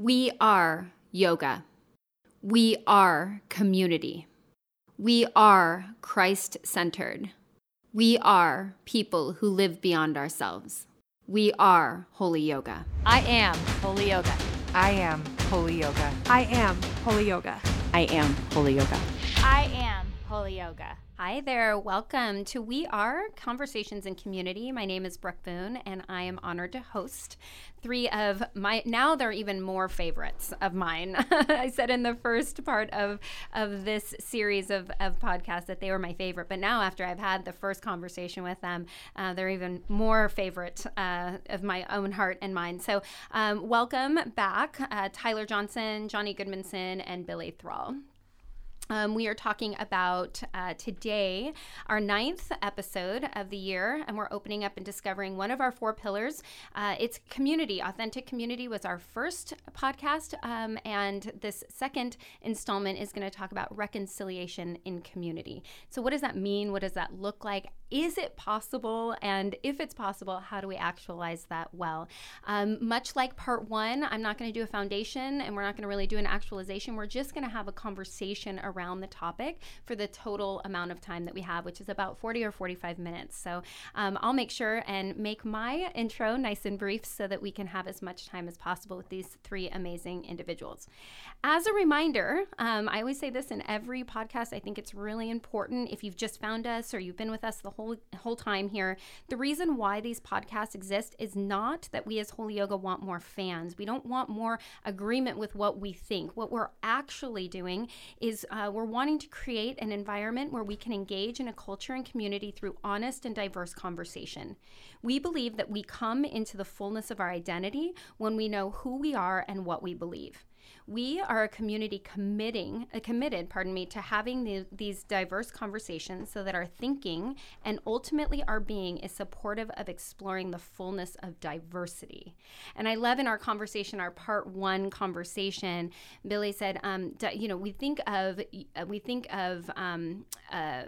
We are yoga. We are community. We are Christ centered. We are people who live beyond ourselves. We are holy yoga. I am holy yoga. I am holy yoga. I am holy yoga. I am holy yoga. I am holy yoga. Hi there. Welcome to We Are Conversations in Community. My name is Brooke Boon, and I am honored to host three of my now they're even more favorites of mine. I said in the first part of of this series of, of podcasts that they were my favorite, but now after I've had the first conversation with them, uh, they're even more favorite uh, of my own heart and mind. So um, welcome back, uh, Tyler Johnson, Jonnie Goodmanson, and Billy Thrall. Um, we are talking about uh, today our ninth episode of the year, and we're opening up and discovering one of our four pillars. Uh, it's community. Authentic community was our first podcast, um, and this second installment is going to talk about reconciliation in community. So, what does that mean? What does that look like? Is it possible? And if it's possible, how do we actualize that well? Um, much like part one, I'm not going to do a foundation and we're not going to really do an actualization. We're just going to have a conversation around the topic for the total amount of time that we have, which is about 40 or 45 minutes. So um, I'll make sure and make my intro nice and brief so that we can have as much time as possible with these three amazing individuals. As a reminder, um, I always say this in every podcast. I think it's really important if you've just found us or you've been with us the whole whole time here. The reason why these podcasts exist is not that we as Holy Yoga want more fans. We don't want more agreement with what we think. What we're actually doing is uh, Uh, we're wanting to create an environment where we can engage in a culture and community through honest and diverse conversation. We believe that we come into the fullness of our identity when we know who we are and what we believe. We are a community committing, uh, committed, pardon me, to having the, these diverse conversations so that our thinking and ultimately our being is supportive of exploring the fullness of diversity. And I love in our conversation, our part one conversation, Billy said, um, you know, we think of uh, we think of um, uh,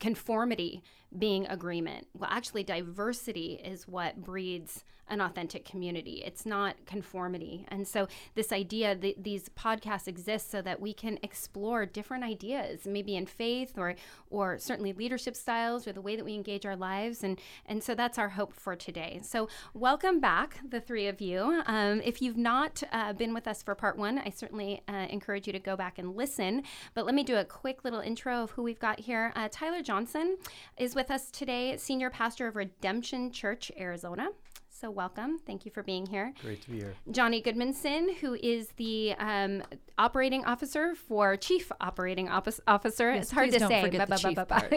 conformity being agreement. Well, actually, diversity is what breeds an authentic community. It's not conformity. And so, this idea that these podcasts exist so that we can explore different ideas, maybe in faith or, or certainly leadership styles or the way that we engage our lives. And, and so, that's our hope for today. So, welcome back, the three of you. Um, if you've not uh, been with us for part one, I certainly uh, encourage you to go back and listen. But let me do a quick little intro of who we've got here. Uh, Tyler Johnson is with us today, senior pastor of Redemption Church, Arizona. So, welcome. Thank you for being here. Great to be here. Jonnie Goodmanson, who is the um, operating officer for Chief Operating Officer. Yes, it's hard to don't say. forget the chief part.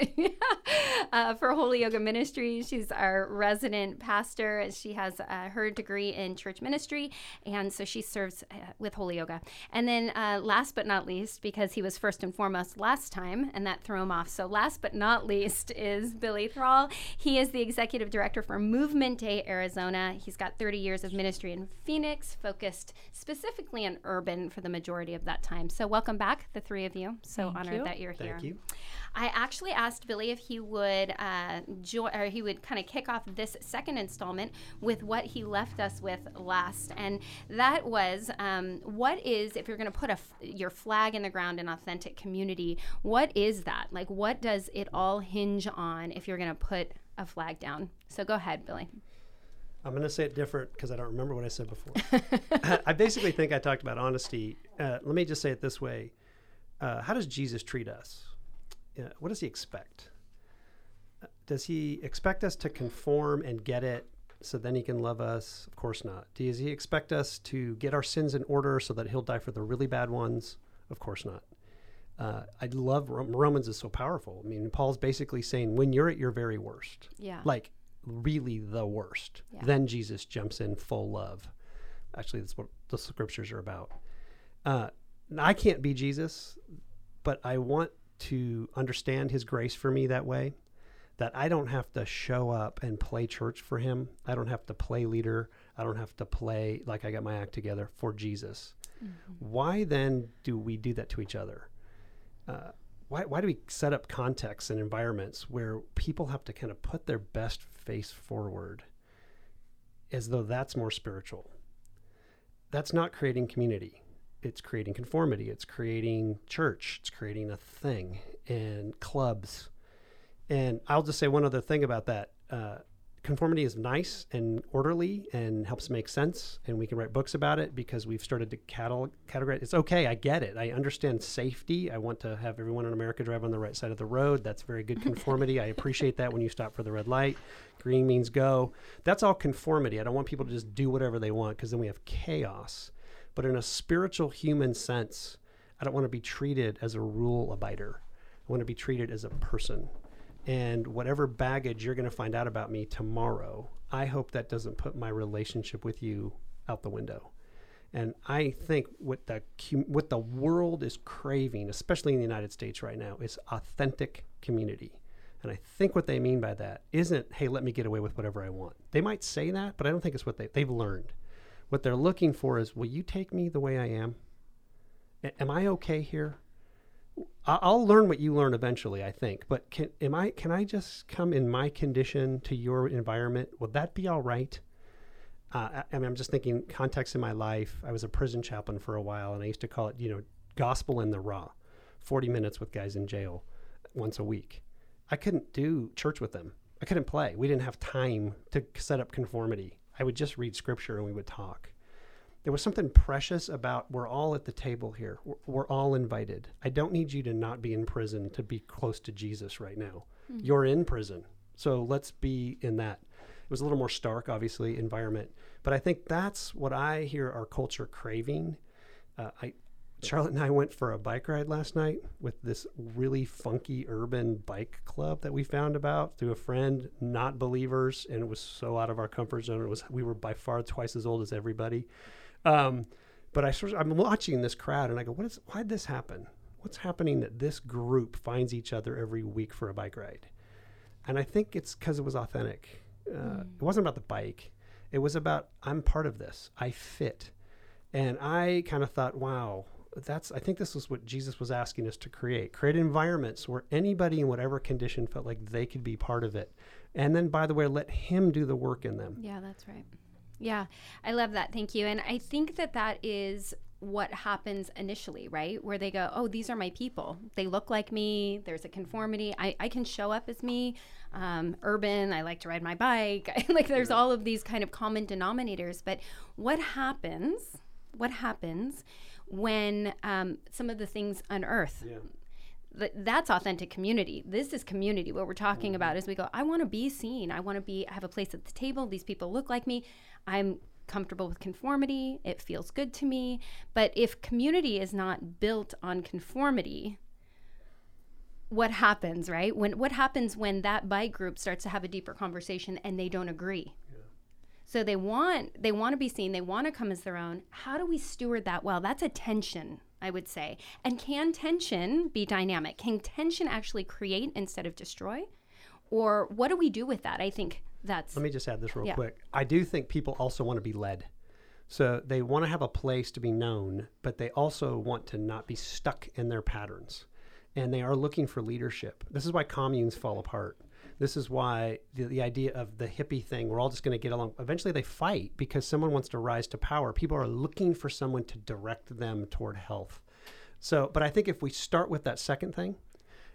uh, for Holy Yoga Ministry, she's our resident pastor. She has uh, her degree in church ministry, and so she serves uh, with Holy Yoga. And then, uh, last but not least, because he was first and foremost last time, and that threw him off. So, last but not least is Billy Thrall. He is the executive director for Movement Day Arizona. He's got 30 years of ministry in Phoenix, focused specifically on urban for the majority of that time. So, welcome back, the three of you. So Thank honored you. that you're here. Thank you. I actually asked Billy if he would uh, join, or he would kind of kick off this second installment with what he left us with last, and that was um, what is if you're going to put a f- your flag in the ground in authentic community, what is that? Like, what does it all hinge on if you're going to put a flag down? So go ahead, Billy. I'm going to say it different because I don't remember what I said before. I basically think I talked about honesty. Uh, let me just say it this way uh, How does Jesus treat us? Uh, what does he expect? Does he expect us to conform and get it so then he can love us? Of course not. Does he expect us to get our sins in order so that he'll die for the really bad ones? Of course not. Uh, I love Romans is so powerful. I mean, Paul's basically saying when you're at your very worst, Yeah. like really the worst, Yeah. then Jesus jumps in full love. Actually, that's what the scriptures are about. Uh, I can't be Jesus, but I want to understand his grace for me that way. That I don't have to show up and play church for him. I don't have to play leader. I don't have to play like I got my act together for Jesus. Why then do we do that to each other? Uh, why, why do we set up contexts and environments where people have to kind of put their best face forward as though that's more spiritual? that's not creating community. It's creating conformity. It's creating church. It's creating a thing and clubs. And I'll just say one other thing about that. Uh, conformity is nice and orderly and helps make sense and we can write books about it because we've started to catalog, categorize it's okay i get it. I understand safety. I want to have everyone in america drive on the right side of the road. That's very good conformity. I appreciate that when you stop for the red light. Green means go. That's all conformity. I don't want people to just do whatever they want because then we have chaos. But in a spiritual human sense i don't want to be treated as a rule abider. I want to be treated as a person and whatever baggage you're going to find out about me tomorrow, I hope that doesn't put my relationship with you out the window. And I think what the what the world is craving, especially in the United States right now, is authentic community. And I think what they mean by that isn't, hey, let me get away with whatever I want. They might say that, but I don't think it's what they, they've learned. What they're looking for is, will you take me the way I am? A- am I okay here? I'll learn what you learn eventually, I think. But can am I can I just come in my condition to your environment? Would that be all right? Uh, I, mean, I'm just thinking context in my life. I was a prison chaplain for a while, and I used to call it, you know, gospel in the raw, 40 minutes with guys in jail once a week. I couldn't do church with them. I couldn't play. We didn't have time to set up conformity. I would just read scripture and we would talk there was something precious about we're all at the table here. We're, we're, all invited. I don't need you to not be in prison to be close to Jesus right now. Mm-hmm. You're in prison. So let's be in that. It was a little more stark, obviously, environment. But I think that's what I hear our culture craving. Uh, I, Charlotte and I went for a bike ride last night with this really funky urban bike club that we found about through a friend, not believers, and it was so out of our comfort zone. It was we were by far twice as old as everybody, um, but I sort of, I'm watching this crowd and I go, what is, why did this happen? What's happening that this group finds each other every week for a bike ride? And I think it's because it was authentic. Uh, mm. It wasn't about the bike. It was about, I'm part of this. I fit. And I kind of thought, wow, that's, I think this was what Jesus was asking us to create create environments where anybody in whatever condition felt like they could be part of it. And then, by the way, let Him do the work in them. Yeah, that's right. Yeah, I love that. Thank you. And I think that that is what happens initially, right? Where they go, oh, these are my people. They look like me. There's a conformity. I, I can show up as me. Um, urban. I like to ride my bike. like there's all of these kind of common denominators. But what happens? What happens when um, some of the things unearth? Yeah that's authentic community. This is community. What we're talking mm-hmm. about is we go, I want to be seen. I want to be, I have a place at the table. These people look like me. I'm comfortable with conformity. It feels good to me. But if community is not built on conformity, what happens, right? When what happens when that bike group starts to have a deeper conversation and they don't agree? Yeah. So they want they want to be seen, they want to come as their own. How do we steward that well? That's a tension, I would say. And can tension be dynamic? Can tension actually create instead of destroy? Or what do we do with that? I think that's let me just add this real yeah. quick. I do think people also want to be led. So they want to have a place to be known but they also want to not be stuck in their patterns. And they are looking for leadership. This is why communes fall apart. This is why the, the idea of the hippie thing we're all just going to get along. Eventually they fight because someone wants to rise to power. People are looking for someone to direct them toward health. So but i think if we start with that second thing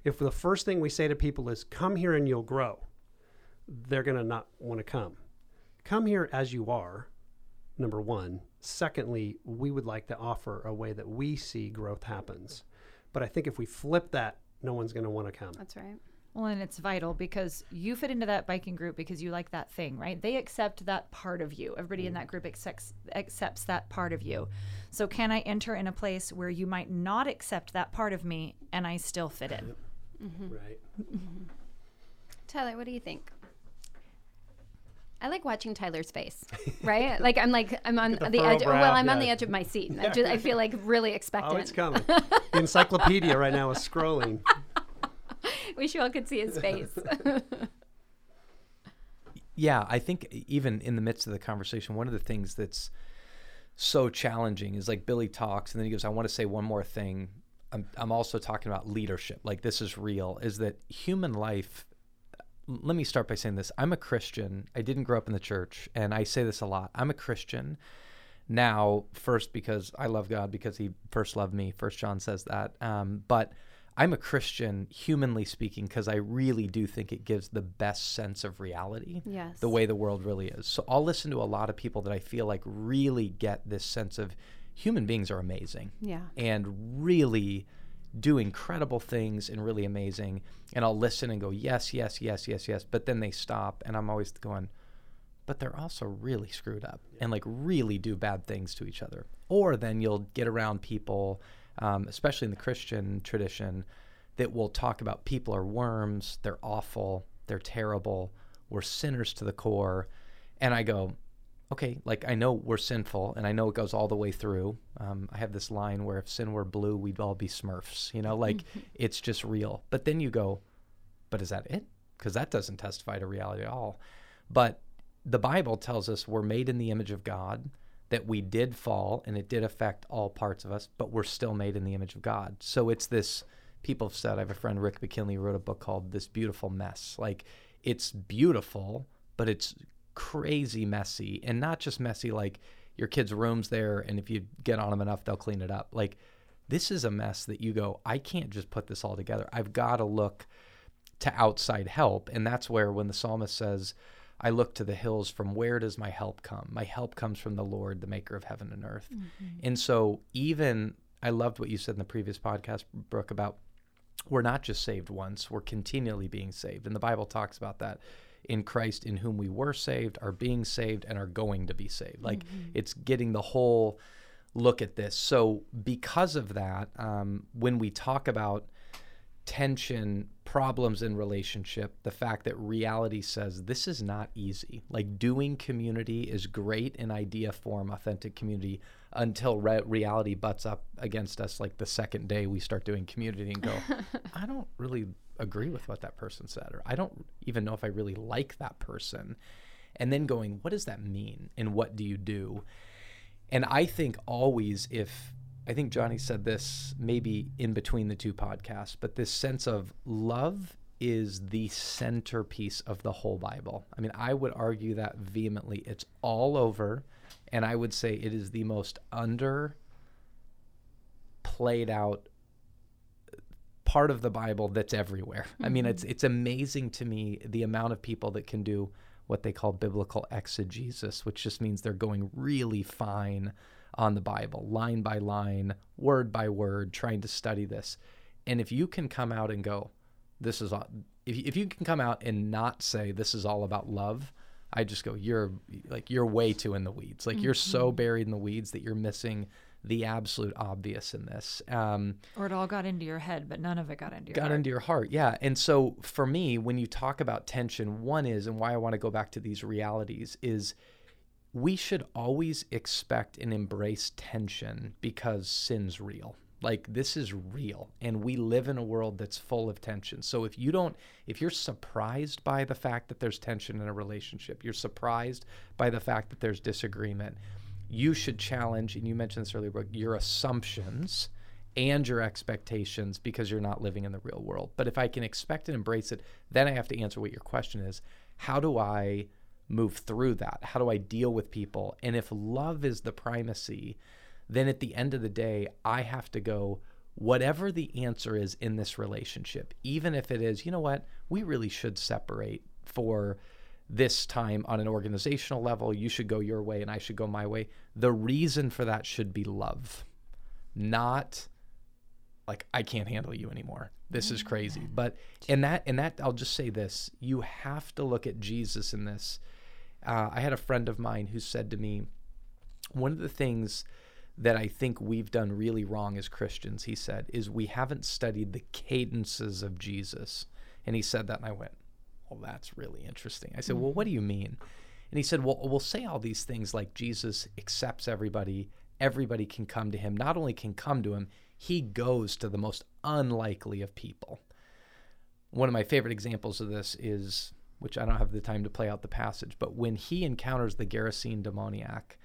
if the first thing we say to people is come here and you'll grow they're going to not want to come. Come here as you are, number one. Secondly, we would like to offer a way that we see growth happens. But I think if we flip that, no one's going to want to come. That's right. Well, and it's vital because you fit into that biking group because you like that thing, right? They accept that part of you. Everybody mm. in that group accepts accepts that part of you. So, can I enter in a place where you might not accept that part of me and I still fit in? Mm-hmm. Right. Mm-hmm. Tyler, what do you think? I like watching Tyler's face, right? like I'm like I'm on the, the edge. Brow, well, I'm yeah. on the edge of my seat. I, just, I feel like really expectant. Oh, it's coming. the encyclopedia right now is scrolling. Wish you all could see his face. yeah, I think even in the midst of the conversation, one of the things that's so challenging is like Billy talks, and then he goes, "I want to say one more thing." I'm, I'm also talking about leadership. Like this is real. Is that human life let me start by saying this. I'm a Christian. I didn't grow up in the church, and I say this a lot. I'm a Christian, now first because I love God because He first loved me. First John says that. Um, but I'm a Christian, humanly speaking, because I really do think it gives the best sense of reality. Yes. The way the world really is. So I'll listen to a lot of people that I feel like really get this sense of human beings are amazing Yeah. and really do incredible things and really amazing. And I'll listen and go, yes, yes, yes, yes, yes. But then they stop, and I'm always going, but they're also really screwed up and like really do bad things to each other. Or then you'll get around people, um, especially in the Christian tradition, that will talk about people are worms, they're awful, they're terrible, we're sinners to the core. And I go, okay, like I know we're sinful and I know it goes all the way through. Um, I have this line where if sin were blue, we'd all be smurfs, you know, like it's just real. But then you go, but is that it? Because that doesn't testify to reality at all. But the Bible tells us we're made in the image of God, that we did fall and it did affect all parts of us, but we're still made in the image of God. So it's this, people have said, I have a friend, Rick McKinley, wrote a book called This Beautiful Mess. Like it's beautiful, but it's crazy messy and not just messy like your kid's room's there and if you get on them enough, they'll clean it up. Like this is a mess that you go, I can't just put this all together. I've got to look to outside help. And that's where when the psalmist says, I look to the hills, from where does my help come? My help comes from the Lord, the maker of heaven and earth. Mm-hmm. And so, even I loved what you said in the previous podcast, Brooke, about we're not just saved once, we're continually being saved. And the Bible talks about that in Christ, in whom we were saved, are being saved, and are going to be saved. Like it's getting the whole look at this. So, because of that, um, when we talk about tension, problems in relationship, the fact that reality says this is not easy. Like doing community is great in idea form, authentic community, until re- reality butts up against us. Like the second day we start doing community and go, I don't really agree with what that person said, or I don't even know if I really like that person. And then going, what does that mean? And what do you do? And I think always if I think Jonnie said this maybe in between the two podcasts, but this sense of love is the centerpiece of the whole Bible. I mean, I would argue that vehemently. It's all over, and I would say it is the most under played out part of the Bible that's everywhere. I mean, it's mm-hmm. it's amazing to me the amount of people that can do what they call biblical exegesis, which just means they're going really fine on the Bible, line by line, word by word, trying to study this. And if you can come out and go, this is all, if, if you can come out and not say this is all about love, I just go, you're like, you're way too in the weeds. Like you're so mm-hmm. buried in the weeds that you're missing the absolute obvious in this. Um, Or it all got into your head, but none of it got into your got heart. into your heart yeah and so for me when you talk about tension one is and why i want to go back to these realities is we should always expect and embrace tension because sin's real like this is real and we live in a world that's full of tension so if you don't if you're surprised by the fact that there's tension in a relationship you're surprised by the fact that there's disagreement you should challenge and you mentioned this earlier your assumptions and your expectations because you're not living in the real world. But if I can expect and embrace it, then I have to answer what your question is. How do I move through that? How do I deal with people? And if love is the primacy, then at the end of the day, I have to go, whatever the answer is in this relationship, even if it is, you know what, we really should separate for this time on an organizational level, you should go your way and I should go my way. The reason for that should be love, not like I can't handle you anymore. This is crazy. But in that, in that, I'll just say this: you have to look at Jesus in this. Uh, I had a friend of mine who said to me, one of the things that I think we've done really wrong as Christians, he said, is we haven't studied the cadences of Jesus. And he said that, and I went, well, that's really interesting. I said, well, what do you mean? And he said, well, we'll say all these things like Jesus accepts everybody, everybody can come to him. Not only can come to him, he goes to the most unlikely of people. One of my favorite examples of this is, which I don't have the time to play out the passage, but when he encounters the Gerasene demoniac,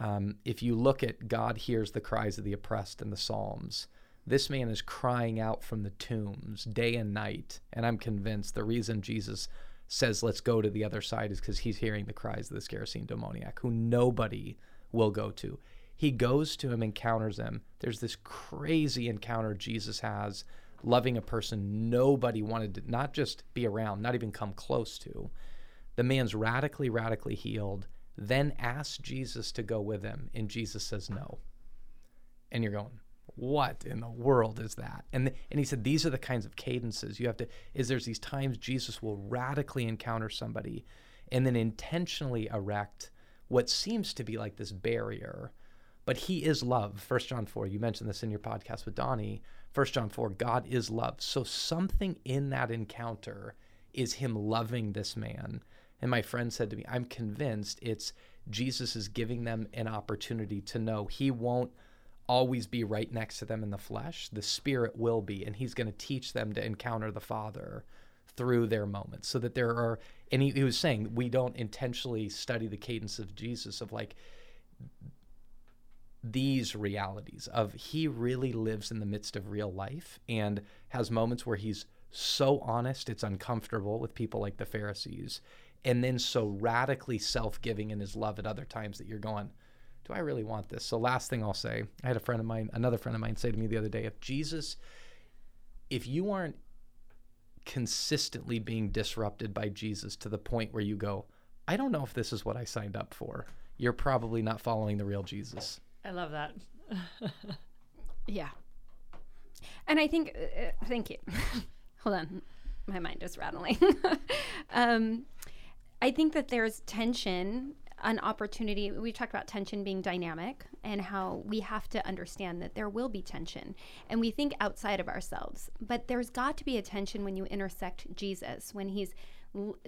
um, if you look at God hears the cries of the oppressed in the Psalms, this man is crying out from the tombs day and night. And I'm convinced the reason Jesus says, let's go to the other side is because he's hearing the cries of this Gerasene demoniac, who nobody will go to. He goes to him, encounters him. There's this crazy encounter Jesus has, loving a person nobody wanted to not just be around, not even come close to. The man's radically, radically healed, then asks Jesus to go with him, and Jesus says no. And you're going, what in the world is that? And and he said these are the kinds of cadences you have to. Is there's these times Jesus will radically encounter somebody, and then intentionally erect what seems to be like this barrier, but He is love. First John four. You mentioned this in your podcast with Donnie. First John four. God is love. So something in that encounter is Him loving this man. And my friend said to me, I'm convinced it's Jesus is giving them an opportunity to know He won't always be right next to them in the flesh. The Spirit will be, and He's going to teach them to encounter the Father through their moments so that there are and he, he was saying we don't intentionally study the cadence of jesus of like these realities of he really lives in the midst of real life and has moments where he's so honest it's uncomfortable with people like the pharisees and then so radically self-giving in his love at other times that you're going do i really want this so last thing i'll say i had a friend of mine another friend of mine say to me the other day if jesus if you aren't consistently being disrupted by Jesus to the point where you go, I don't know if this is what I signed up for. You're probably not following the real Jesus. I love that. Yeah. And I think, uh, uh, thank you. Hold on. My mind is rattling. um, I think that there's tension, an opportunity. We've talked about tension being dynamic and how we have to understand that there will be tension. And we think outside of ourselves. But there's got to be a tension when you intersect Jesus, when he's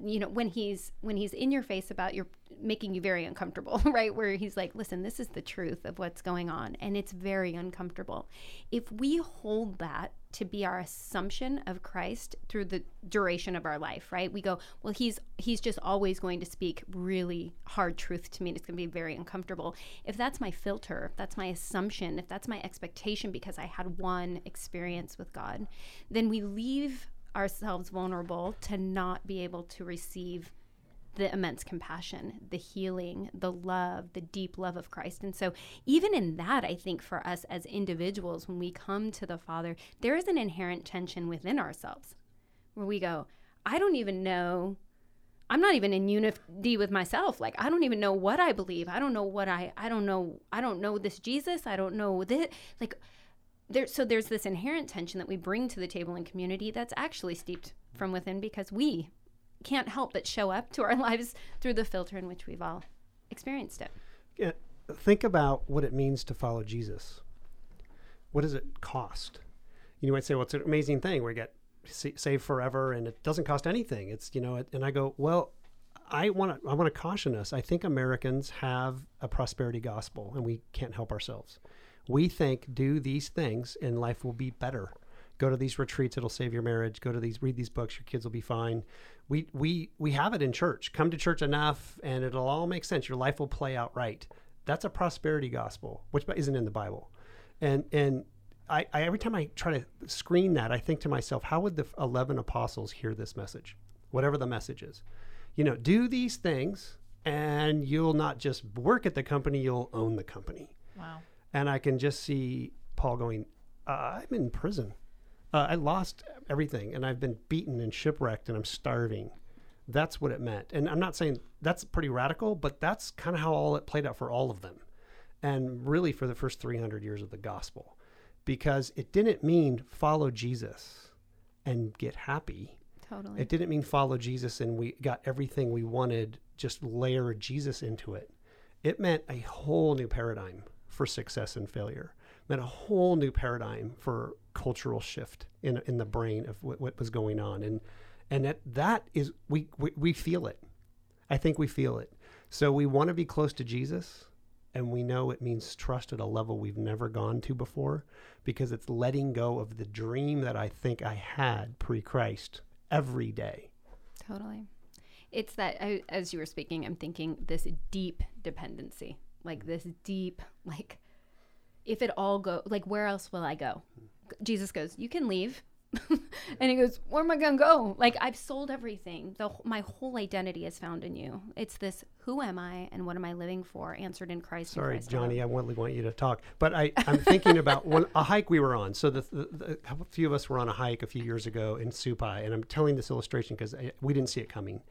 you know when he's when he's in your face about your making you very uncomfortable right where he's like listen this is the truth of what's going on and it's very uncomfortable if we hold that to be our assumption of Christ through the duration of our life right? We go well he's he's just always going to speak really hard truth to me and it's going to be very uncomfortable. If that's my filter if that's my assumption if that's my expectation because I had one experience with God then we leave ourselves vulnerable to not be able to receive the immense compassion, the healing, the love, the deep love of Christ. And so, even in that, I think for us as individuals, when we come to the Father, there is an inherent tension within ourselves where we go, I don't even know. I'm not even in unity with myself. Like I don't even know what I believe. I don't know what I I don't know I don't know this Jesus. I don't know this like there, so there's this inherent tension that we bring to the table in community that's actually steeped from within because we can't help but show up to our lives through the filter in which we've all experienced it. Yeah, think about what it means to follow Jesus. What does it cost? You might say, well, it's an amazing thing you get saved forever and it doesn't cost anything. It's, you know, and I go, well, I want to I want to caution us. I think Americans have a prosperity gospel and we can't help ourselves we think do these things and life will be better go to these retreats it'll save your marriage go to these read these books your kids will be fine we we we have it in church. Come to church enough and it'll all make sense. Your life will play out right. That's a prosperity gospel which isn't in the bible. And and I, I every time i try to screen that i think to myself how would the 11 apostles hear this message? Whatever the message is. You know do these things and you'll not just work at the company you'll own the company. Wow. And I can just see Paul going, uh, I'm in prison. Uh, I lost everything and I've been beaten and shipwrecked and I'm starving. That's what it meant. And I'm not saying that's pretty radical, but that's kind of how all it played out for all of them. And really for the first 300 years of the gospel, because it didn't mean follow Jesus and get happy. Totally. It didn't mean follow Jesus and we got everything we wanted, just layer Jesus into it. It meant a whole new paradigm for success and failure. Meant a whole new paradigm for cultural shift in in the brain of what, what was going on, and and that that is we, we we feel it. I think we feel it. So we want to be close to Jesus, and we know it means trust at a level we've never gone to before, because it's letting go of the dream that I think I had pre Christ every day. Totally. It's that, I, as you were speaking, I'm thinking this deep dependency like this deep like if it all go like where else will i go jesus goes you can leave and he goes, Where am I going to go? Like, I've sold everything. The, my whole identity is found in you. It's this who am I and what am I living for? Answered in Christ. Sorry, Christ Jonnie, alone. I really want you to talk. But I, I'm thinking about one a hike we were on. So the, the, the a few of us were on a hike a few years ago in Supai, and I'm telling this illustration because uh, we didn't see it coming.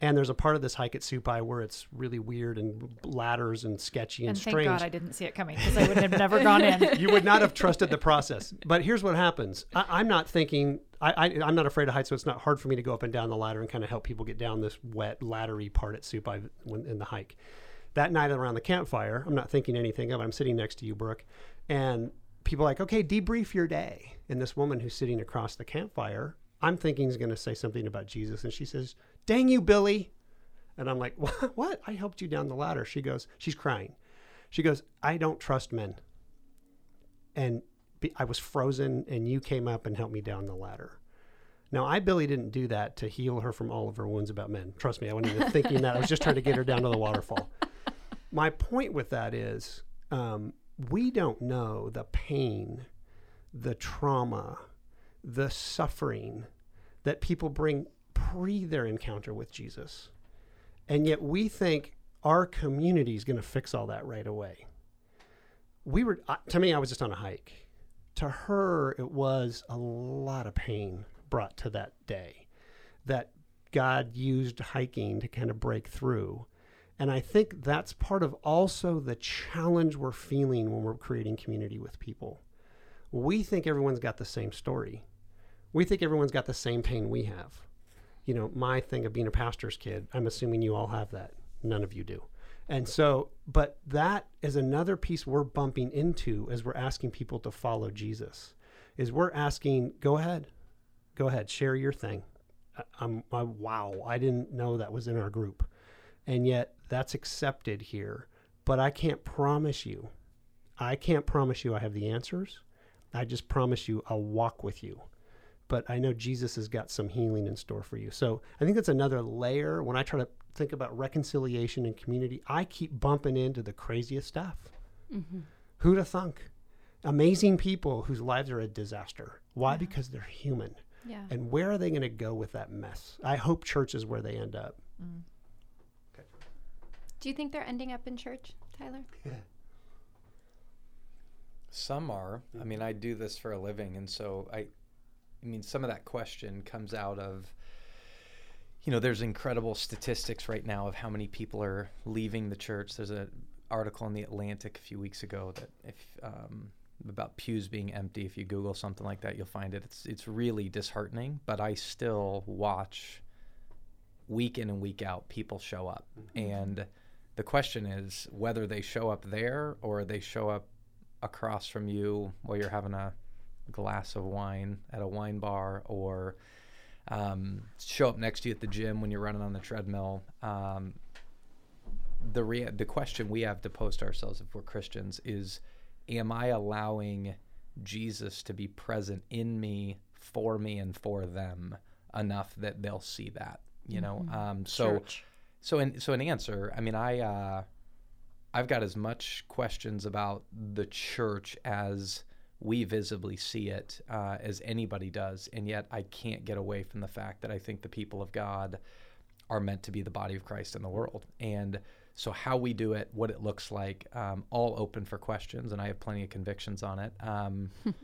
And there's a part of this hike at Supai where it's really weird and ladders and sketchy and, And thank strange. God I didn't see it coming because I would have never gone in. you would not have trusted the process. But here's what happens. I, I'm not thinking. I, I, I'm not afraid of heights, so it's not hard for me to go up and down the ladder and kind of help people get down this wet laddery part at Supai when, in the hike. That night around the campfire, I'm not thinking anything of. it. I'm sitting next to you, Brooke, and people are like, okay, debrief your day. And this woman who's sitting across the campfire, I'm thinking is going to say something about Jesus, and she says, "Dang you, Billy." And I'm like, what? I helped you down the ladder. She goes, she's crying. She goes, I don't trust men. And I was frozen, and you came up and helped me down the ladder. Now, I, Billy, didn't do that to heal her from all of her wounds about men. Trust me, I wasn't even thinking that. I was just trying to get her down to the waterfall. My point with that is um, we don't know the pain, the trauma, the suffering that people bring pre their encounter with Jesus. And yet we think our community is going to fix all that right away. We were, to me, I was just on a hike. To her, it was a lot of pain brought to that day that God used hiking to kind of break through. And I think that's part of also the challenge we're feeling when we're creating community with people. We think everyone's got the same story. We think everyone's got the same pain we have you know, my thing of being a pastor's kid, I'm assuming you all have that. None of you do. And so, but that is another piece we're bumping into as we're asking people to follow Jesus. Is we're asking, go ahead, go ahead, share your thing. I'm, I, wow, I didn't know that was in our group, and yet that's accepted here. But I can't promise you, I can't promise you I have the answers. I just promise you I'll walk with you but I know Jesus has got some healing in store for you. So I think that's another layer. When I try to think about reconciliation and community, I keep bumping into the craziest stuff. Mm-hmm. Who'd have thunk? Amazing people whose lives are a disaster. Why? Because they're human. Yeah. And where are they going to go with that mess? I hope church is where they end up. Mm. Do you think they're ending up in church, Tyler? Yeah. Some are. I mean, I do this for a living, and so I, I mean, some of that question comes out of, you know, there's incredible statistics right now of how many people are leaving the church. There's an article in the Atlantic a few weeks ago that if um, about pews being empty. If you Google something like that, you'll find it. It's it's really disheartening. But I still watch week in and week out people show up, and the question is whether they show up there or they show up across from you while you're having a glass of wine at a wine bar or um, show up next to you at the gym when you're running on the treadmill. Um, the rea- the question we have to post ourselves if we're Christians is, am I allowing Jesus to be present in me, for me, and for them enough that they'll see that? You know, um, so so in so an answer. I mean, I uh, I've got as much questions about the church as we visibly see it uh, as anybody does, and yet I can't get away from the fact that I think the people of God are meant to be the body of Christ in the world, and so how we do it, what it looks like, um, all open for questions, and I have plenty of convictions on it. Um,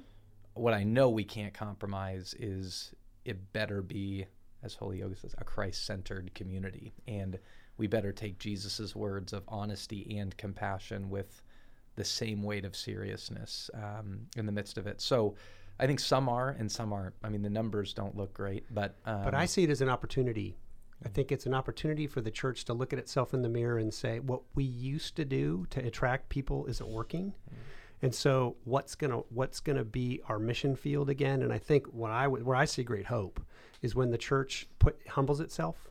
what I know we can't compromise is it better be, as Holy Yoga says, a Christ-centered community, and we better take Jesus's words of honesty and compassion with the same weight of seriousness um, in the midst of it. So. I think some are and some aren't. I mean, the numbers don't look great, but um, But I see it as an opportunity. I think it's an opportunity for the church to look at itself in the mirror and say, what we used to do to attract people isn't working. And so, what's gonna what's gonna be our mission field again? And I think what I where I see great hope is when the church put humbles itself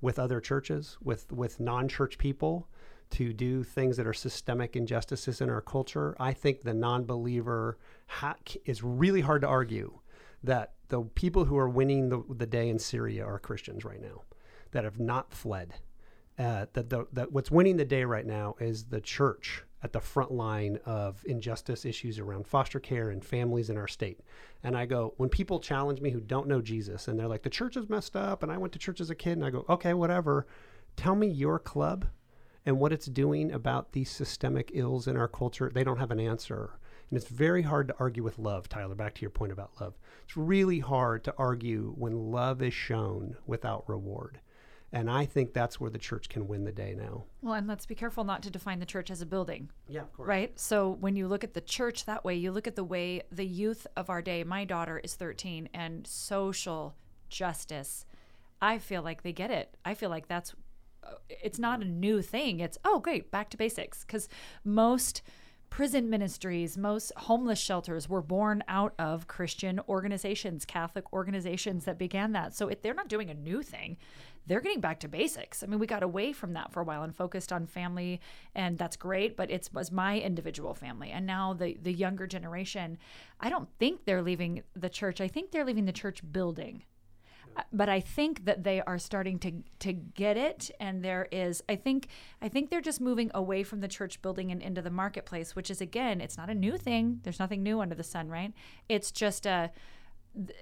with other churches, with with non-church people, to do things that are systemic injustices in our culture. I think the non-believer ha- is really hard to argue that the people who are winning the, the day in Syria are Christians right now that have not fled. uh, that the, that what's winning the day right now is the church at the front line of injustice issues around foster care and families in our state. And I go, when people challenge me who don't know Jesus and they're like, the church is messed up and I went to church as a kid, and I go, okay, whatever. Tell me your club and what it's doing about these systemic ills in our culture. They don't have an answer. And it's very hard to argue with love, Tyler, back to your point about love. It's really hard to argue when love is shown without reward. And I think that's where the church can win the day now. Well, and let's be careful not to define the church as a building. Yeah, of course. Right? So when you look at the church that way, you look at the way the youth of our day, my daughter is 13, and social justice, I feel like they get it. I feel like that's, it's not a new thing. It's, oh, great, back to basics. Because most prison ministries, most homeless shelters were born out of Christian organizations, Catholic organizations that began that. So if they're not doing a new thing, they're getting back to basics. I mean, we got away from that for a while and focused on family, and that's great. But it was my individual family, and now the the younger generation. I don't think they're leaving the church. I think they're leaving the church building but I think that they are starting to to get it, and there is. I think I think they're just moving away from the church building and into the marketplace, which is again, it's not a new thing. There's nothing new under the sun, right? It's just a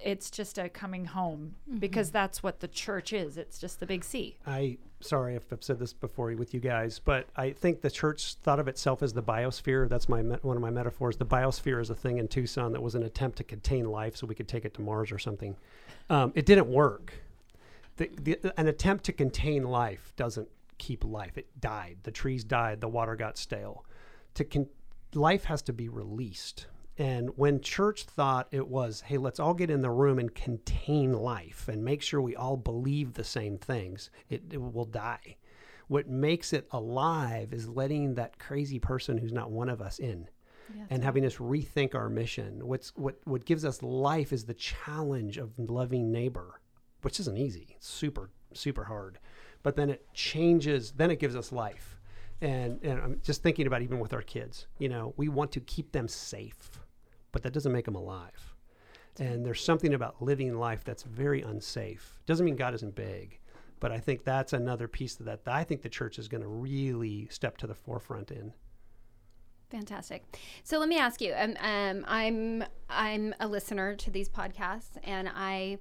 it's just a coming home because that's what the church is. It's just the big C. I sorry if I've said this before with you guys, but I think the church thought of itself as the biosphere. That's my me- one of my metaphors. The biosphere is a thing in Tucson that was an attempt to contain life, so we could take it to Mars or something. Um, it didn't work. The, the, an attempt to contain life doesn't keep life. It died. The trees died. The water got stale. To con- life has to be released. And when church thought it was, hey, let's all get in the room and contain life and make sure we all believe the same things, it, it will die. What makes it alive is letting that crazy person who's not one of us in and having us rethink our mission. What's what what gives us life is the challenge of loving neighbor, which isn't easy. It's super super hard. But then it changes, then it gives us life. And and I'm just thinking about even with our kids, you know, we want to keep them safe, but that doesn't make them alive. And there's something about living life that's very unsafe. Doesn't mean God isn't big, but I think that's another piece of that, that I think the church is going to really step to the forefront in. Fantastic. So let me ask you. Um, um, I'm I'm a listener to these podcasts, and I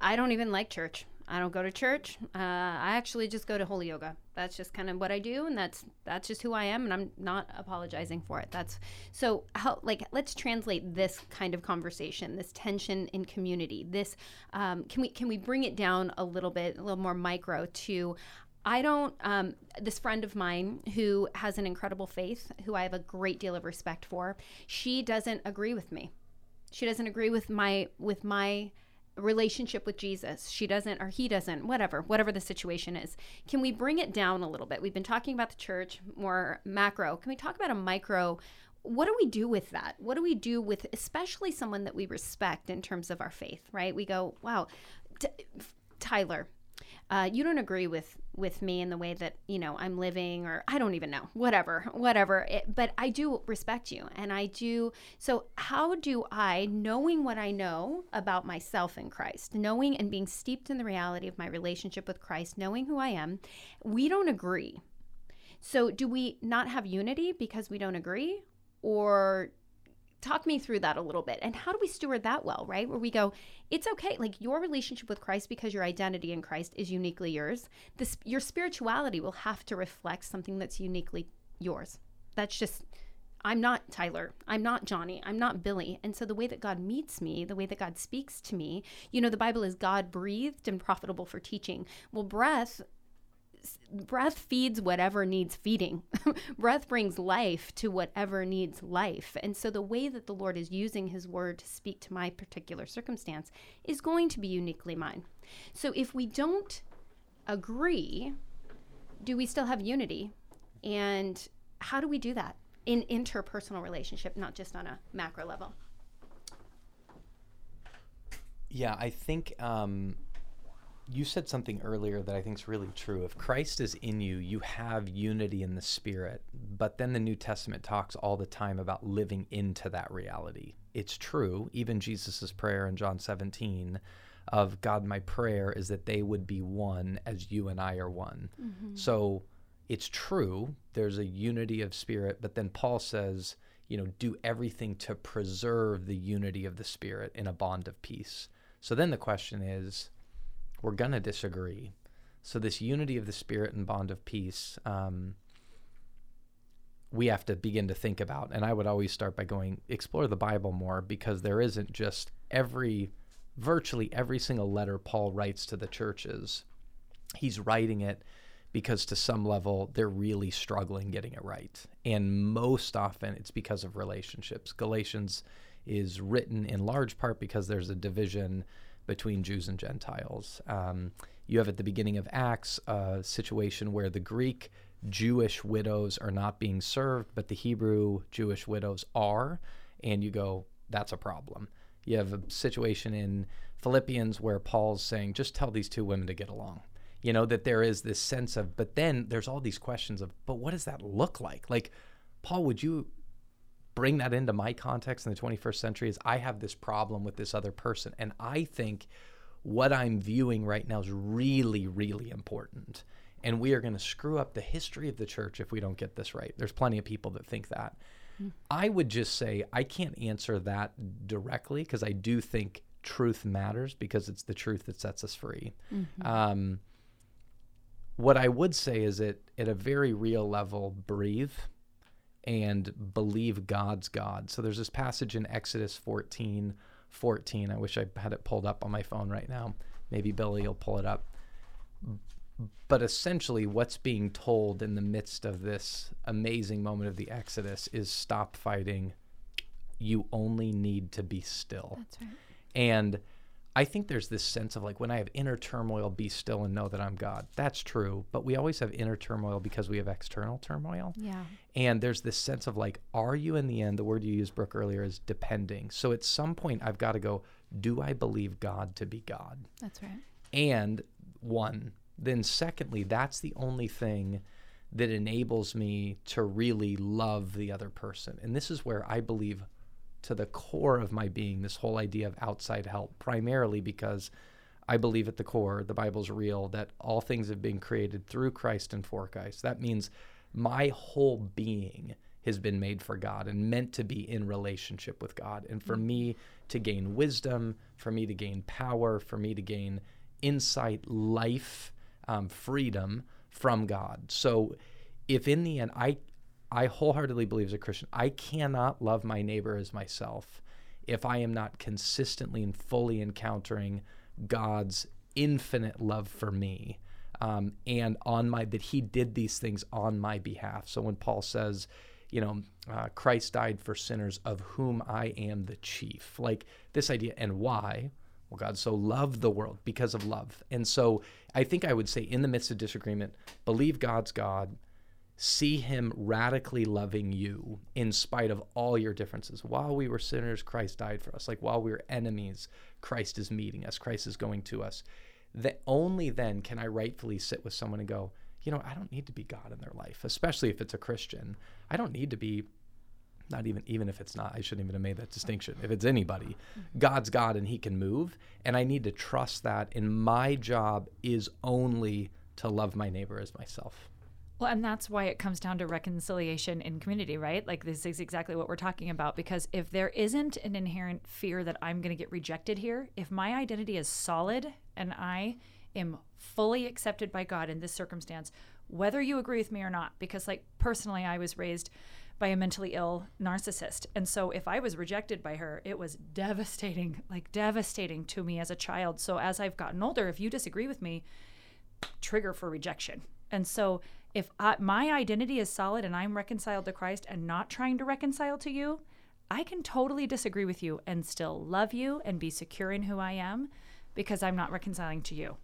I don't even like church. I don't go to church. Uh, I actually just go to holy yoga. That's just kind of what I do, and that's that's just who I am, and I'm not apologizing for it. That's so how like let's translate this kind of conversation, this tension in community. This um, can we can we bring it down a little bit, a little more micro to I don't, um, this friend of mine who has an incredible faith, who I have a great deal of respect for, she doesn't agree with me. She doesn't agree with my, with my, relationship with Jesus. She doesn't, or he doesn't, whatever, whatever the situation is. Can we bring it down a little bit? We've been talking about the church more macro. Can we talk about a micro? What do we do with that? What do we do with, especially someone that we respect in terms of our faith, right? We go, wow, T- Tyler, uh, you don't agree with with me in the way that you know I'm living, or I don't even know, whatever, whatever. It, but I do respect you, and I do. So how do I, knowing what I know about myself in Christ, knowing and being steeped in the reality of my relationship with Christ, knowing who I am, we don't agree. So do we not have unity because we don't agree, or talk me through that a little bit. And how do we steward that well right? Where we go it's okay like your relationship with christ because your identity in christ is uniquely yours this your spirituality will have to reflect something that's uniquely yours. That's just i'm not tyler i'm not jonnie i'm not billy. And so the way that god meets me the way that god speaks to me you know the bible is god breathed and profitable for teaching. Well breath breath feeds whatever needs feeding. breath brings life to whatever needs life. And so the way that the Lord is using his word to speak to my particular circumstance is going to be uniquely mine. So if we don't agree, do we still have unity? And how do we do that in interpersonal relationship, not just on a macro level? Yeah, I think um, you said something earlier that I think is really true. If Christ is in you, you have unity in the Spirit. But then the New Testament talks all the time about living into that reality. It's true. Even Jesus' prayer in John 17 of God, my prayer is that they would be one as you and I are one. Mm-hmm. So it's true, there's a unity of spirit, but then Paul says, you know, do everything to preserve the unity of the spirit in a bond of peace. So then the question is, we're going to disagree. So this unity of the spirit and bond of peace, um, we have to begin to think about. And I would always start by going explore the Bible more because there isn't just every, virtually every single letter Paul writes to the churches. He's writing it because to some level they're really struggling getting it right. And most often it's because of relationships. Galatians is written in large part because there's a division between Jews and Gentiles. Um, you have at the beginning of Acts a situation where the Greek Jewish widows are not being served, but the Hebrew Jewish widows are. And you go, that's a problem. You have a situation in Philippians where Paul's saying, just tell these two women to get along. You know, that there is this sense of, but then there's all these questions of, but what does that look like? Like, Paul, would you bring that into my context in the 21st century? Is I have this problem with this other person. And I think what I'm viewing right now is really, really important. And we are going to screw up the history of the church if we don't get this right. There's plenty of people that think that. I would just say I can't answer that directly because I do think truth matters because it's the truth that sets us free. Um, what I would say is that at a very real level, breathe and believe God's God. So there's this passage in Exodus 14 14. I wish I had it pulled up on my phone right now. Maybe Billy will pull it up. But essentially, what's being told in the midst of this amazing moment of the Exodus is stop fighting. You only need to be still. That's right. And I think there's this sense of like when I have inner turmoil, be still and know that I'm God. That's true. But we always have inner turmoil because we have external turmoil. Yeah. And there's this sense of like, are you in the end? The word you used, Brooke, earlier is depending. So at some point, I've got to go, do I believe God to be God? That's right. And one, then secondly, that's the only thing that enables me to really love the other person. And this is where I believe to the core of my being this whole idea of outside help, primarily because I believe at the core, the Bible's real, that all things have been created through Christ and for Christ. That means my whole being has been made for God and meant to be in relationship with God. And for me to gain wisdom, for me to gain power, for me to gain insight, life, um, freedom from God. So if in the end I I wholeheartedly believe as a Christian, I cannot love my neighbor as myself if I am not consistently and fully encountering God's infinite love for me. Um, and on my that he did these things on my behalf. So when Paul says, you know, uh, Christ died for sinners of whom I am the chief, like this idea, and why? Well, God so loved the world because of love. And so I think I would say, in the midst of disagreement, believe God's God, see Him radically loving you in spite of all your differences. While we were sinners, Christ died for us. Like while we were enemies, Christ is meeting us, Christ is going to us. That only then can I rightfully sit with someone and go, you know, I don't need to be God in their life, especially if it's a Christian. I don't need to be not even even if it's not i shouldn't even have made that distinction if it's anybody mm-hmm. god's god and he can move and i need to trust that and my job is only to love my neighbor as myself Well, and that's why it comes down to reconciliation in community, right? Like this is exactly what we're talking about. Because if there isn't an inherent fear that I'm going to get rejected here, if my identity is solid and I am fully accepted by God in this circumstance, whether you agree with me or not, because like personally, I was raised by a mentally ill narcissist. And so if I was rejected by her, it was devastating, like devastating to me as a child. So as I've gotten older, if you disagree with me, trigger for rejection. And so if I, my identity is solid and I'm reconciled to Christ and not trying to reconcile to you, I can totally disagree with you and still love you and be secure in who I am because I'm not reconciling to you.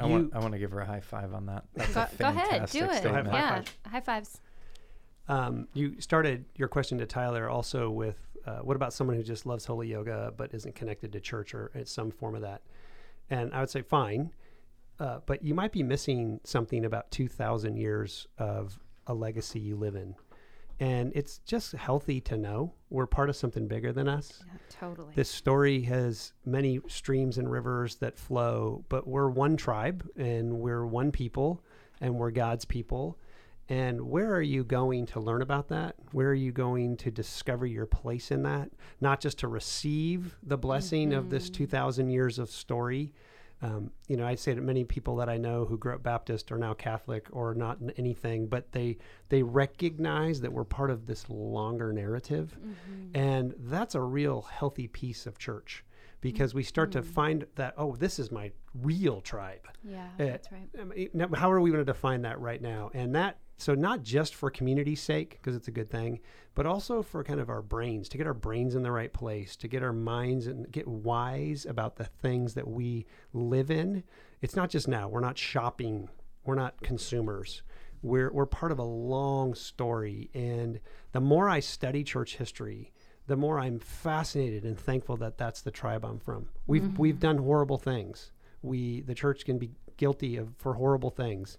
I want I want to give her a high five on that. That's Go, a go ahead, do it. statement. High yeah, five. high fives. Um, you started your question to Tyler also with uh, what about someone who just loves holy yoga but isn't connected to church or some form of that? And I would say fine, uh, but you might be missing something about 2,000 years of a legacy you live in. And it's just healthy to know we're part of something bigger than us. Yeah, totally. This story has many streams and rivers that flow, but we're one tribe and we're one people and we're God's people. And where are you going to learn about that? Where are you going to discover your place in that? Not just to receive the blessing of this 2,000 years of story. Um, you know, I'd say that many people that I know who grew up Baptist are now Catholic or not in anything, but they they recognize that we're part of this longer narrative, and that's a real healthy piece of church because we start to find that oh, this is my real tribe. yeah, Uh, that's right. I how are we going to define that right now? And that, so not just for community's sake, because it's a good thing, but also for kind of our brains, to get our brains in the right place, to get our minds and get wise about the things that we live in. It's not just now. We're not shopping. We're not consumers. We're, we're part of a long story. And the more I study church history, the more I'm fascinated and thankful that that's the tribe I'm from. We've, mm-hmm. we've done horrible things. We, the church can be guilty of for horrible things,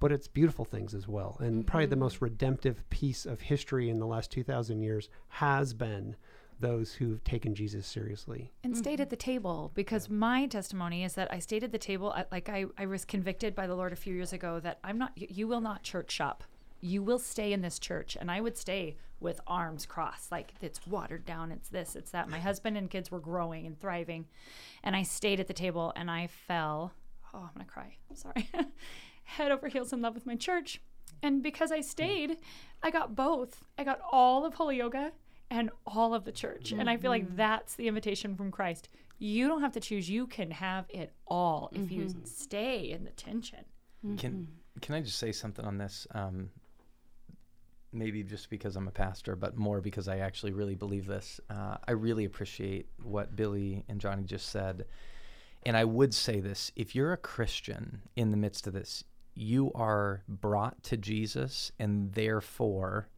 but it's beautiful things as well. And probably the mm. most redemptive piece of history in the last 2,000 years has been those who've taken Jesus seriously. and stayed at the mm-hmm. table because my testimony is that I stayed at the table. I, like I, I was convicted by the Lord a few years ago that I'm not. You, you will not church shop. You will stay in this church, and I would stay with arms crossed, like it's watered down. It's this. It's that. My husband and kids were growing and thriving, and I stayed at the table, and I fell. Oh, I'm gonna cry. I'm sorry. Head over heels in love with my church, and because I stayed, I got both. I got all of Holy Yoga and all of the church. And I feel like that's the invitation from Christ. You don't have to choose. You can have it all if you stay in the tension. Can can I just say something on this? Um, maybe just because I'm a pastor, but more because I actually really believe this. Uh, I really appreciate what Billy and Jonnie just said, and I would say this: if you're a Christian in the midst of this, you are brought to Jesus, and therefore,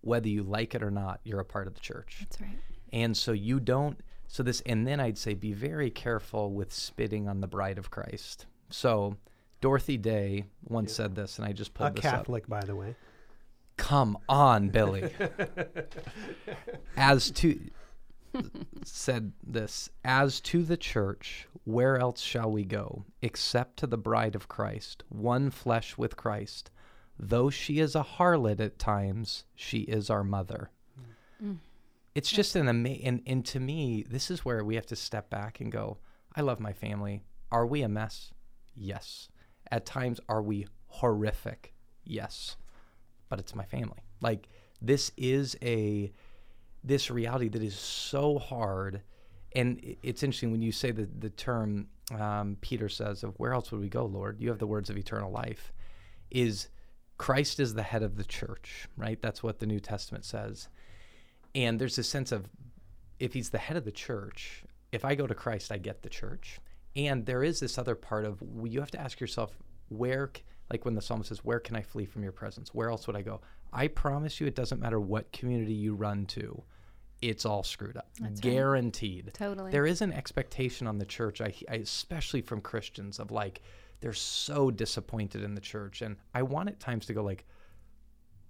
whether you like it or not, you're a part of the church. That's right. And so you don't so this and then I'd say be very careful with spitting on the bride of Christ. So Dorothy Day once said this and I just A pulled this up. Catholic, by the way. Come on, Billy. As to said this, as to the church, where else shall we go except to the bride of Christ, one flesh with Christ? Though she is a harlot at times, she is our mother. Mm. It's just an amazing, and, and to me, this is where we have to step back and go, I love my family. Are we a mess? Yes. At times, are we horrific? Yes. But it's my family. Like, this is a, this reality that is so hard. And it's interesting when you say the, the term, um, Peter says, of where else would we go, Lord? You have the words of eternal life. Is Christ is the head of the church, right? That's what the New Testament says. And there's this sense of if he's the head of the church, if I go to Christ, I get the church. And there is this other part of you have to ask yourself, where, like when the psalmist says, Where can I flee from your presence? Where else would I go? I promise you, it doesn't matter what community you run to, it's all screwed up. Guaranteed. Totally. There is an expectation on the church, I, I, especially from Christians, of like, they're so disappointed in the church. And I want at times to go, like,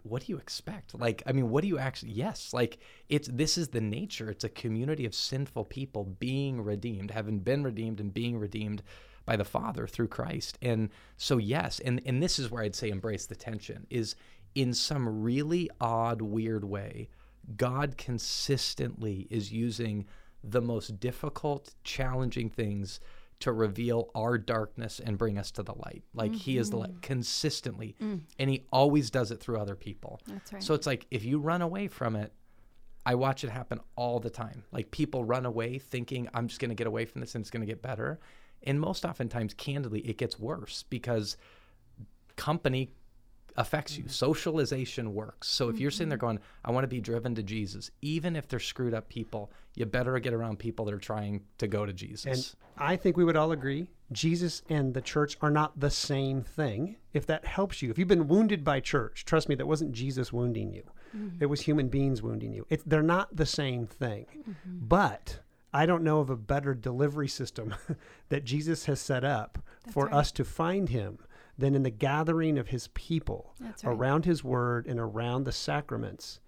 what do you expect? Like, I mean, what do you actually? Yes, like it's this is the nature. It's a community of sinful people being redeemed, having been redeemed and being redeemed by the Father through Christ. And so, yes, and and this is where I'd say embrace the tension is in some really odd, weird way. God consistently is using the most difficult, challenging things to reveal our darkness and bring us to the light. Like he is the light mm-hmm. consistently. Mm. And he always does it through other people. That's right. So it's like if you run away from it, I watch it happen all the time. Like people run away thinking I'm just going to get away from this and it's going to get better. And most oftentimes, candidly, it gets worse because company affects you. Socialization works. So if you're sitting there mm-hmm. going, I want to be driven to Jesus, even if they're screwed up people, you better get around people that are trying to go to Jesus. And I think we would all agree Jesus and the church are not the same thing. If that helps you, if you've been wounded by church, trust me, that wasn't Jesus wounding you. Mm-hmm. It was human beings wounding you. It, they're not the same thing. Mm-hmm. But I don't know of a better delivery system that Jesus has set up for right. us to find him than in the gathering of his people right. around his word and around the sacraments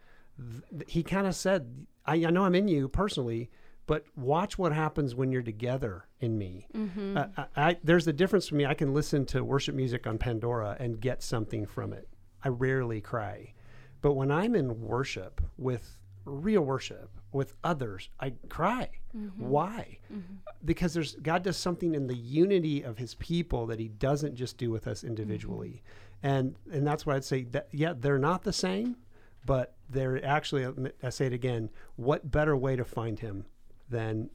th- he kind of said, I, I know I'm in you personally, but watch what happens when you're together in me. Uh, I, I, there's a difference for me. I can listen to worship music on Pandora and get something from it. I rarely cry. But when I'm in worship with real worship with others, I cry. Mm-hmm. Why? Mm-hmm. Because there's God does something in the unity of his people that he doesn't just do with us individually. Mm-hmm. And and that's why I'd say that yeah, they're not the same, but they're actually um, I say it again, what better way to find him than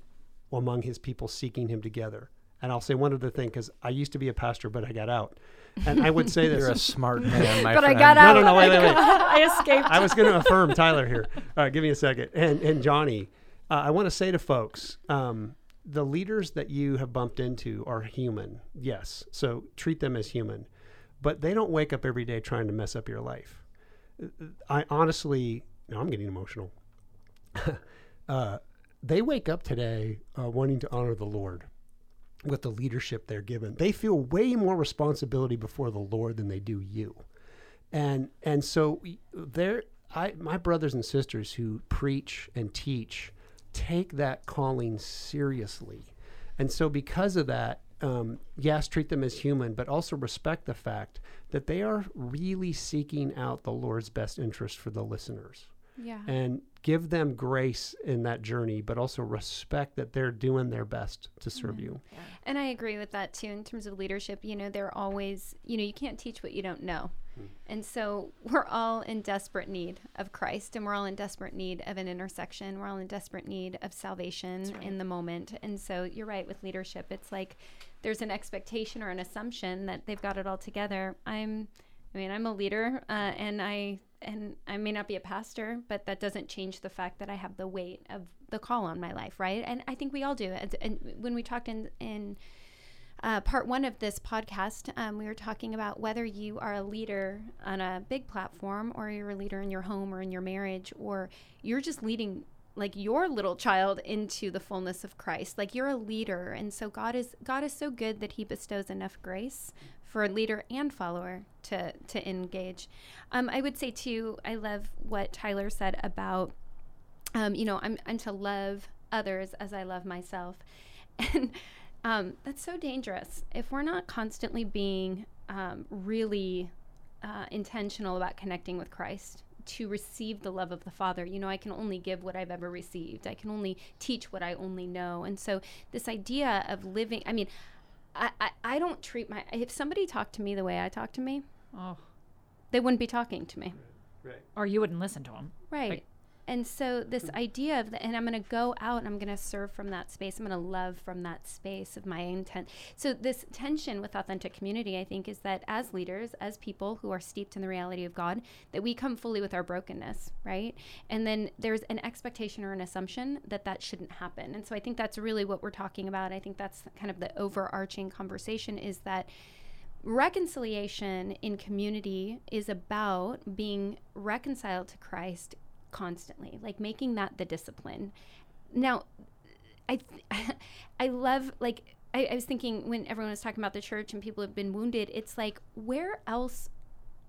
among his people seeking him together? And I'll say one other thing because I used to be a pastor, but I got out. And I would say this. You're a smart man, my But I friend. got no, out. no, no, wait, wait, wait. I escaped. I was going to affirm Tyler here. All right, give me a second. And and Jonnie, uh, I want to say to folks, um, the leaders that you have bumped into are human. Yes, so treat them as human, but they don't wake up every day trying to mess up your life. I honestly, no, I'm getting emotional. uh, they wake up today uh, wanting to honor the Lord with the leadership they're given. They feel way more responsibility before the Lord than they do you and and so there i my brothers and sisters who preach and teach take that calling seriously and so because of that um, yes treat them as human but also respect the fact that they are really seeking out the lord's best interest for the listeners Yeah. and give them grace in that journey but also respect that they're doing their best to serve you And I agree with that too in terms of leadership. You know, they're always, you know, you can't teach what you don't know. And so we're all in desperate need of Christ and we're all in desperate need of an intersection. We're all in desperate need of salvation in the moment. And so you're right with leadership. It's like there's an expectation or an assumption that they've got it all together. I'm I mean, I'm a leader uh, and I and I may not be a pastor, but that doesn't change the fact that I have the weight of the call on my life, right? And I think we all do. And, and when we talked in in uh, part one of this podcast, um, we were talking about whether you are a leader on a big platform or you're a leader in your home or in your marriage, or you're just leading like your little child into the fullness of Christ. Like you're a leader, and so God is God is so good that He bestows enough grace for a leader and follower to to engage. Um, I would say too, I love what Tyler said about, um, you know, I'm I'm to love others as I love myself, and um, that's so dangerous if we're not constantly being um, really uh, intentional about connecting with Christ to receive the love of the Father. You know, I can only give what I've ever received. I can only teach what I only know. And so, this idea of living, I mean, I, I, I don't treat my, if somebody talked to me the way I talk to me, oh, they wouldn't be talking to me. or you wouldn't listen to them. Right. And so this mm-hmm. idea of the, and I'm going to go out and I'm going to serve from that space. I'm going to love from that space of my intent. So this tension with authentic community, I think, is that as leaders, as people who are steeped in the reality of God, that we come fully with our brokenness, right? And then there's an expectation or an assumption that that shouldn't happen. And so I think that's really what we're talking about. I think that's kind of the overarching conversation is that reconciliation in community is about being reconciled to Christ constantly, like making that the discipline. Now, I I love like I, I was thinking when everyone was talking about the church and people have been wounded, it's like where else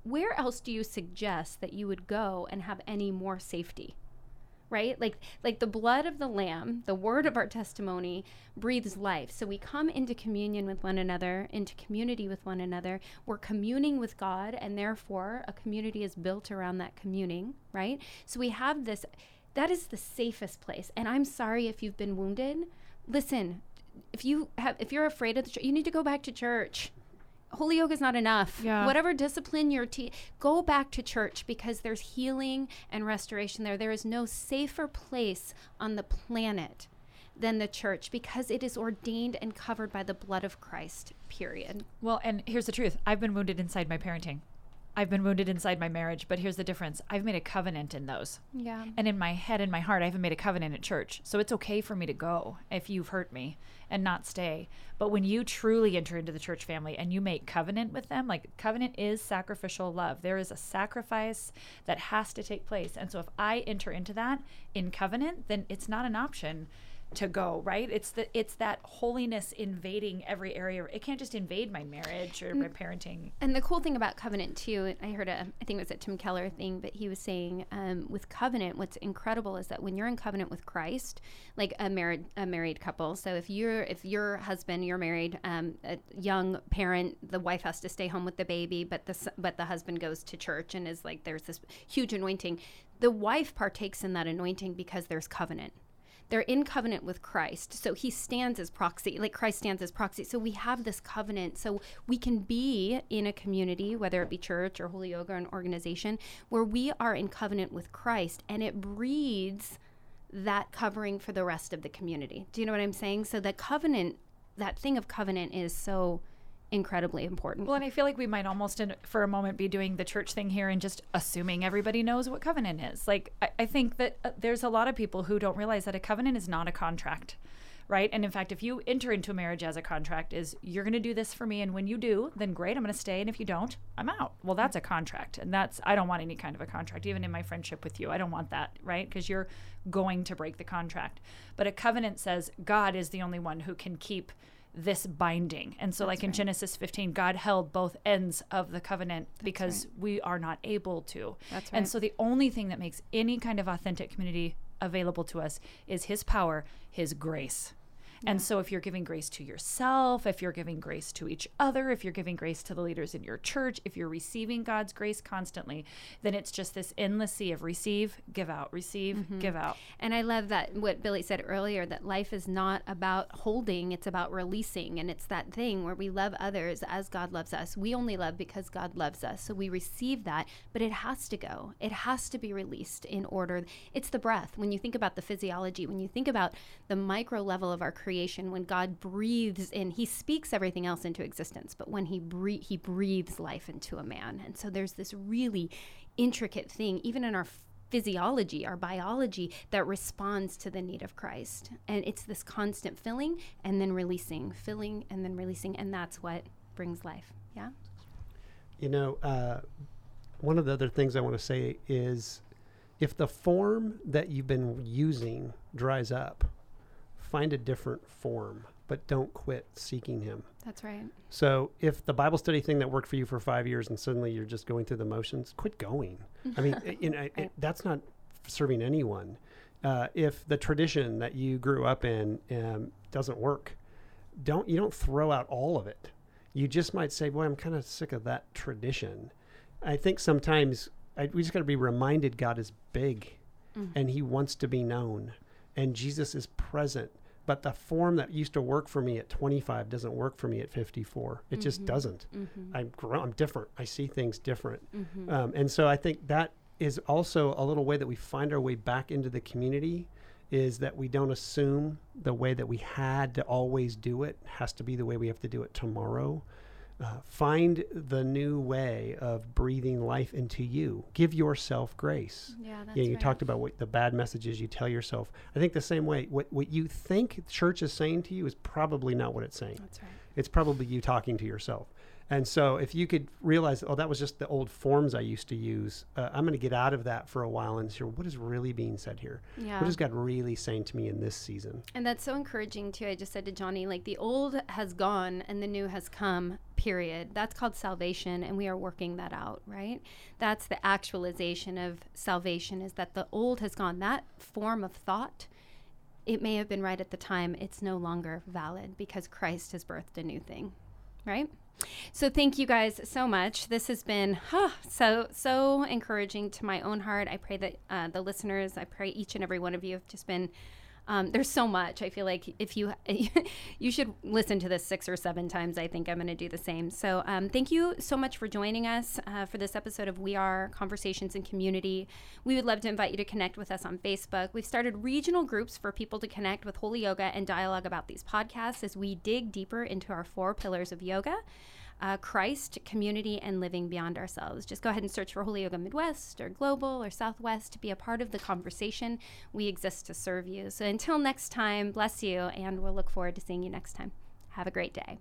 where else do you suggest that you would go and have any more safety? Right? Like like the blood of the lamb the word of our testimony breathes life. So we come into communion with one another into community with one another. We're communing with god and therefore a community is built around that communing right? So we have this that is the safest place. And i'm sorry if you've been wounded. Listen if you have if you're afraid of the church you need to go back to church holy yoga is not enough. Yeah. Whatever discipline you're te- go back to church because there's healing and restoration there. There is no safer place on the planet than the church because it is ordained and covered by the blood of Christ. Period. Well, and here's the truth I've been wounded inside my parenting, I've been wounded inside my marriage, but here's the difference I've made a covenant in those. Yeah. And in my head and my heart, I haven't made a covenant at church. So it's okay for me to go if you've hurt me and not stay. But when you truly enter into the church family and you make covenant with them, like covenant is sacrificial love. There is a sacrifice that has to take place. And so if I enter into that in covenant, then it's not an option to go, right? It's the it's that holiness invading every area. It can't just invade my marriage or my parenting. And the cool thing about covenant too, I heard a, I think it was a Tim Keller thing, but he was saying um, with covenant, what's incredible is that when you're in covenant with Christ, like a married a married couple. So if you're if your husband, you're married, um, a young parent, the wife has to stay home with the baby, but the but the husband goes to church and is like there's this huge anointing. The wife partakes in that anointing because there's covenant they're in covenant with Christ. So he stands as proxy, like Christ stands as proxy. So we have this covenant. So we can be in a community, whether it be church or holy yoga or an organization, where we are in covenant with Christ and it breeds that covering for the rest of the community. Do you know what I'm saying? So that covenant, that thing of covenant is so incredibly important. Well, and I feel like we might almost, in, for a moment, be doing the church thing here and just assuming everybody knows what covenant is. Like, I, I think that uh, there's a lot of people who don't realize that a covenant is not a contract, right? And in fact, if you enter into a marriage as a contract, is you're going to do this for me, and when you do, then great, I'm going to stay, and if you don't, I'm out. Well, that's a contract, and that's I don't want any kind of a contract, even in my friendship with you, I don't want that, right? Because you're going to break the contract. But a covenant says God is the only one who can keep this binding. And so, like in Genesis 15, God held both ends of the covenant because we are not able to. That's right. And so, the only thing that makes any kind of authentic community available to us is His power, His grace. And so, if you're giving grace to yourself, if you're giving grace to each other, if you're giving grace to the leaders in your church, if you're receiving God's grace constantly, then it's just this endless sea of receive, give out, receive, mm-hmm. give out. And I love that what Billy said earlier that life is not about holding, it's about releasing. And it's that thing where we love others as God loves us. We only love because God loves us. So we receive that, but it has to go. It has to be released in order. It's the breath. When you think about the physiology, when you think about the micro level of our creation, when God breathes in, He speaks everything else into existence, but when He, bre- he breathes life into a man. And so there's this really intricate thing, even in our physiology, our biology that responds to the need of Christ. And it's this constant filling and then releasing, filling and then releasing. And that's what brings life. Yeah. You know, uh, one of the other things I want to say is if the form that you've been using dries up, find a different form, but don't quit seeking Him. That's right. So if the Bible study thing that worked for you for five years and suddenly you're just going through the motions, quit going. I mean, it- you know, it, that's not serving anyone. Uh, if the tradition that you grew up in um, doesn't work, don't you don't throw out all of it. You just might say, "Boy, I'm kind of sick of that tradition." I think sometimes I, we just got to be reminded God is big, and He wants to be known, and Jesus is present. But the form that used to work for me at 25 doesn't work for me at 54. It just mm-hmm. doesn't. Mm-hmm. I'm grown. I'm different. I see things different, mm-hmm. um, and so I think that is also a little way that we find our way back into the community. Is that we don't assume the way that we had to always do it has to be the way we have to do it tomorrow. Uh, find the new way of breathing life into you. Give yourself grace. Yeah, that's Yeah, you right. talked about what the bad messages you tell yourself. I think the same way. What what you think church is saying to you is probably not what it's saying. That's right. It's probably you talking to yourself. And so, if you could realize, oh, that was just the old forms I used to use. Uh, I'm going to get out of that for a while and hear what is really being said here. Yeah. What is God really saying to me in this season? And that's so encouraging too. I just said to Jonnie, like the old has gone and the new has come, period. That's called salvation, and we are working that out, right? That's the actualization of salvation is that the old has gone. That form of thought, it may have been right at the time, it's no longer valid because Christ has birthed a new thing, right? So thank you guys so much. This has been huh, so so encouraging to my own heart. I pray that uh, the listeners, I pray each and every one of you have just been. Um, there's so much. I feel like if you you should listen to this six or seven times. I think I'm going to do the same. So um, thank you so much for joining us uh, for this episode of We Are Conversations in Community. We would love to invite you to connect with us on Facebook. We've started regional groups for people to connect with Holy Yoga and dialogue about these podcasts as we dig deeper into our four pillars of yoga uh, Christ, community, and living beyond ourselves. Just go ahead and search for Holy Yoga Midwest or Global or Southwest to be a part of the conversation. We exist to serve you. So until next time, bless you, and we'll look forward to seeing you next time. Have a great day.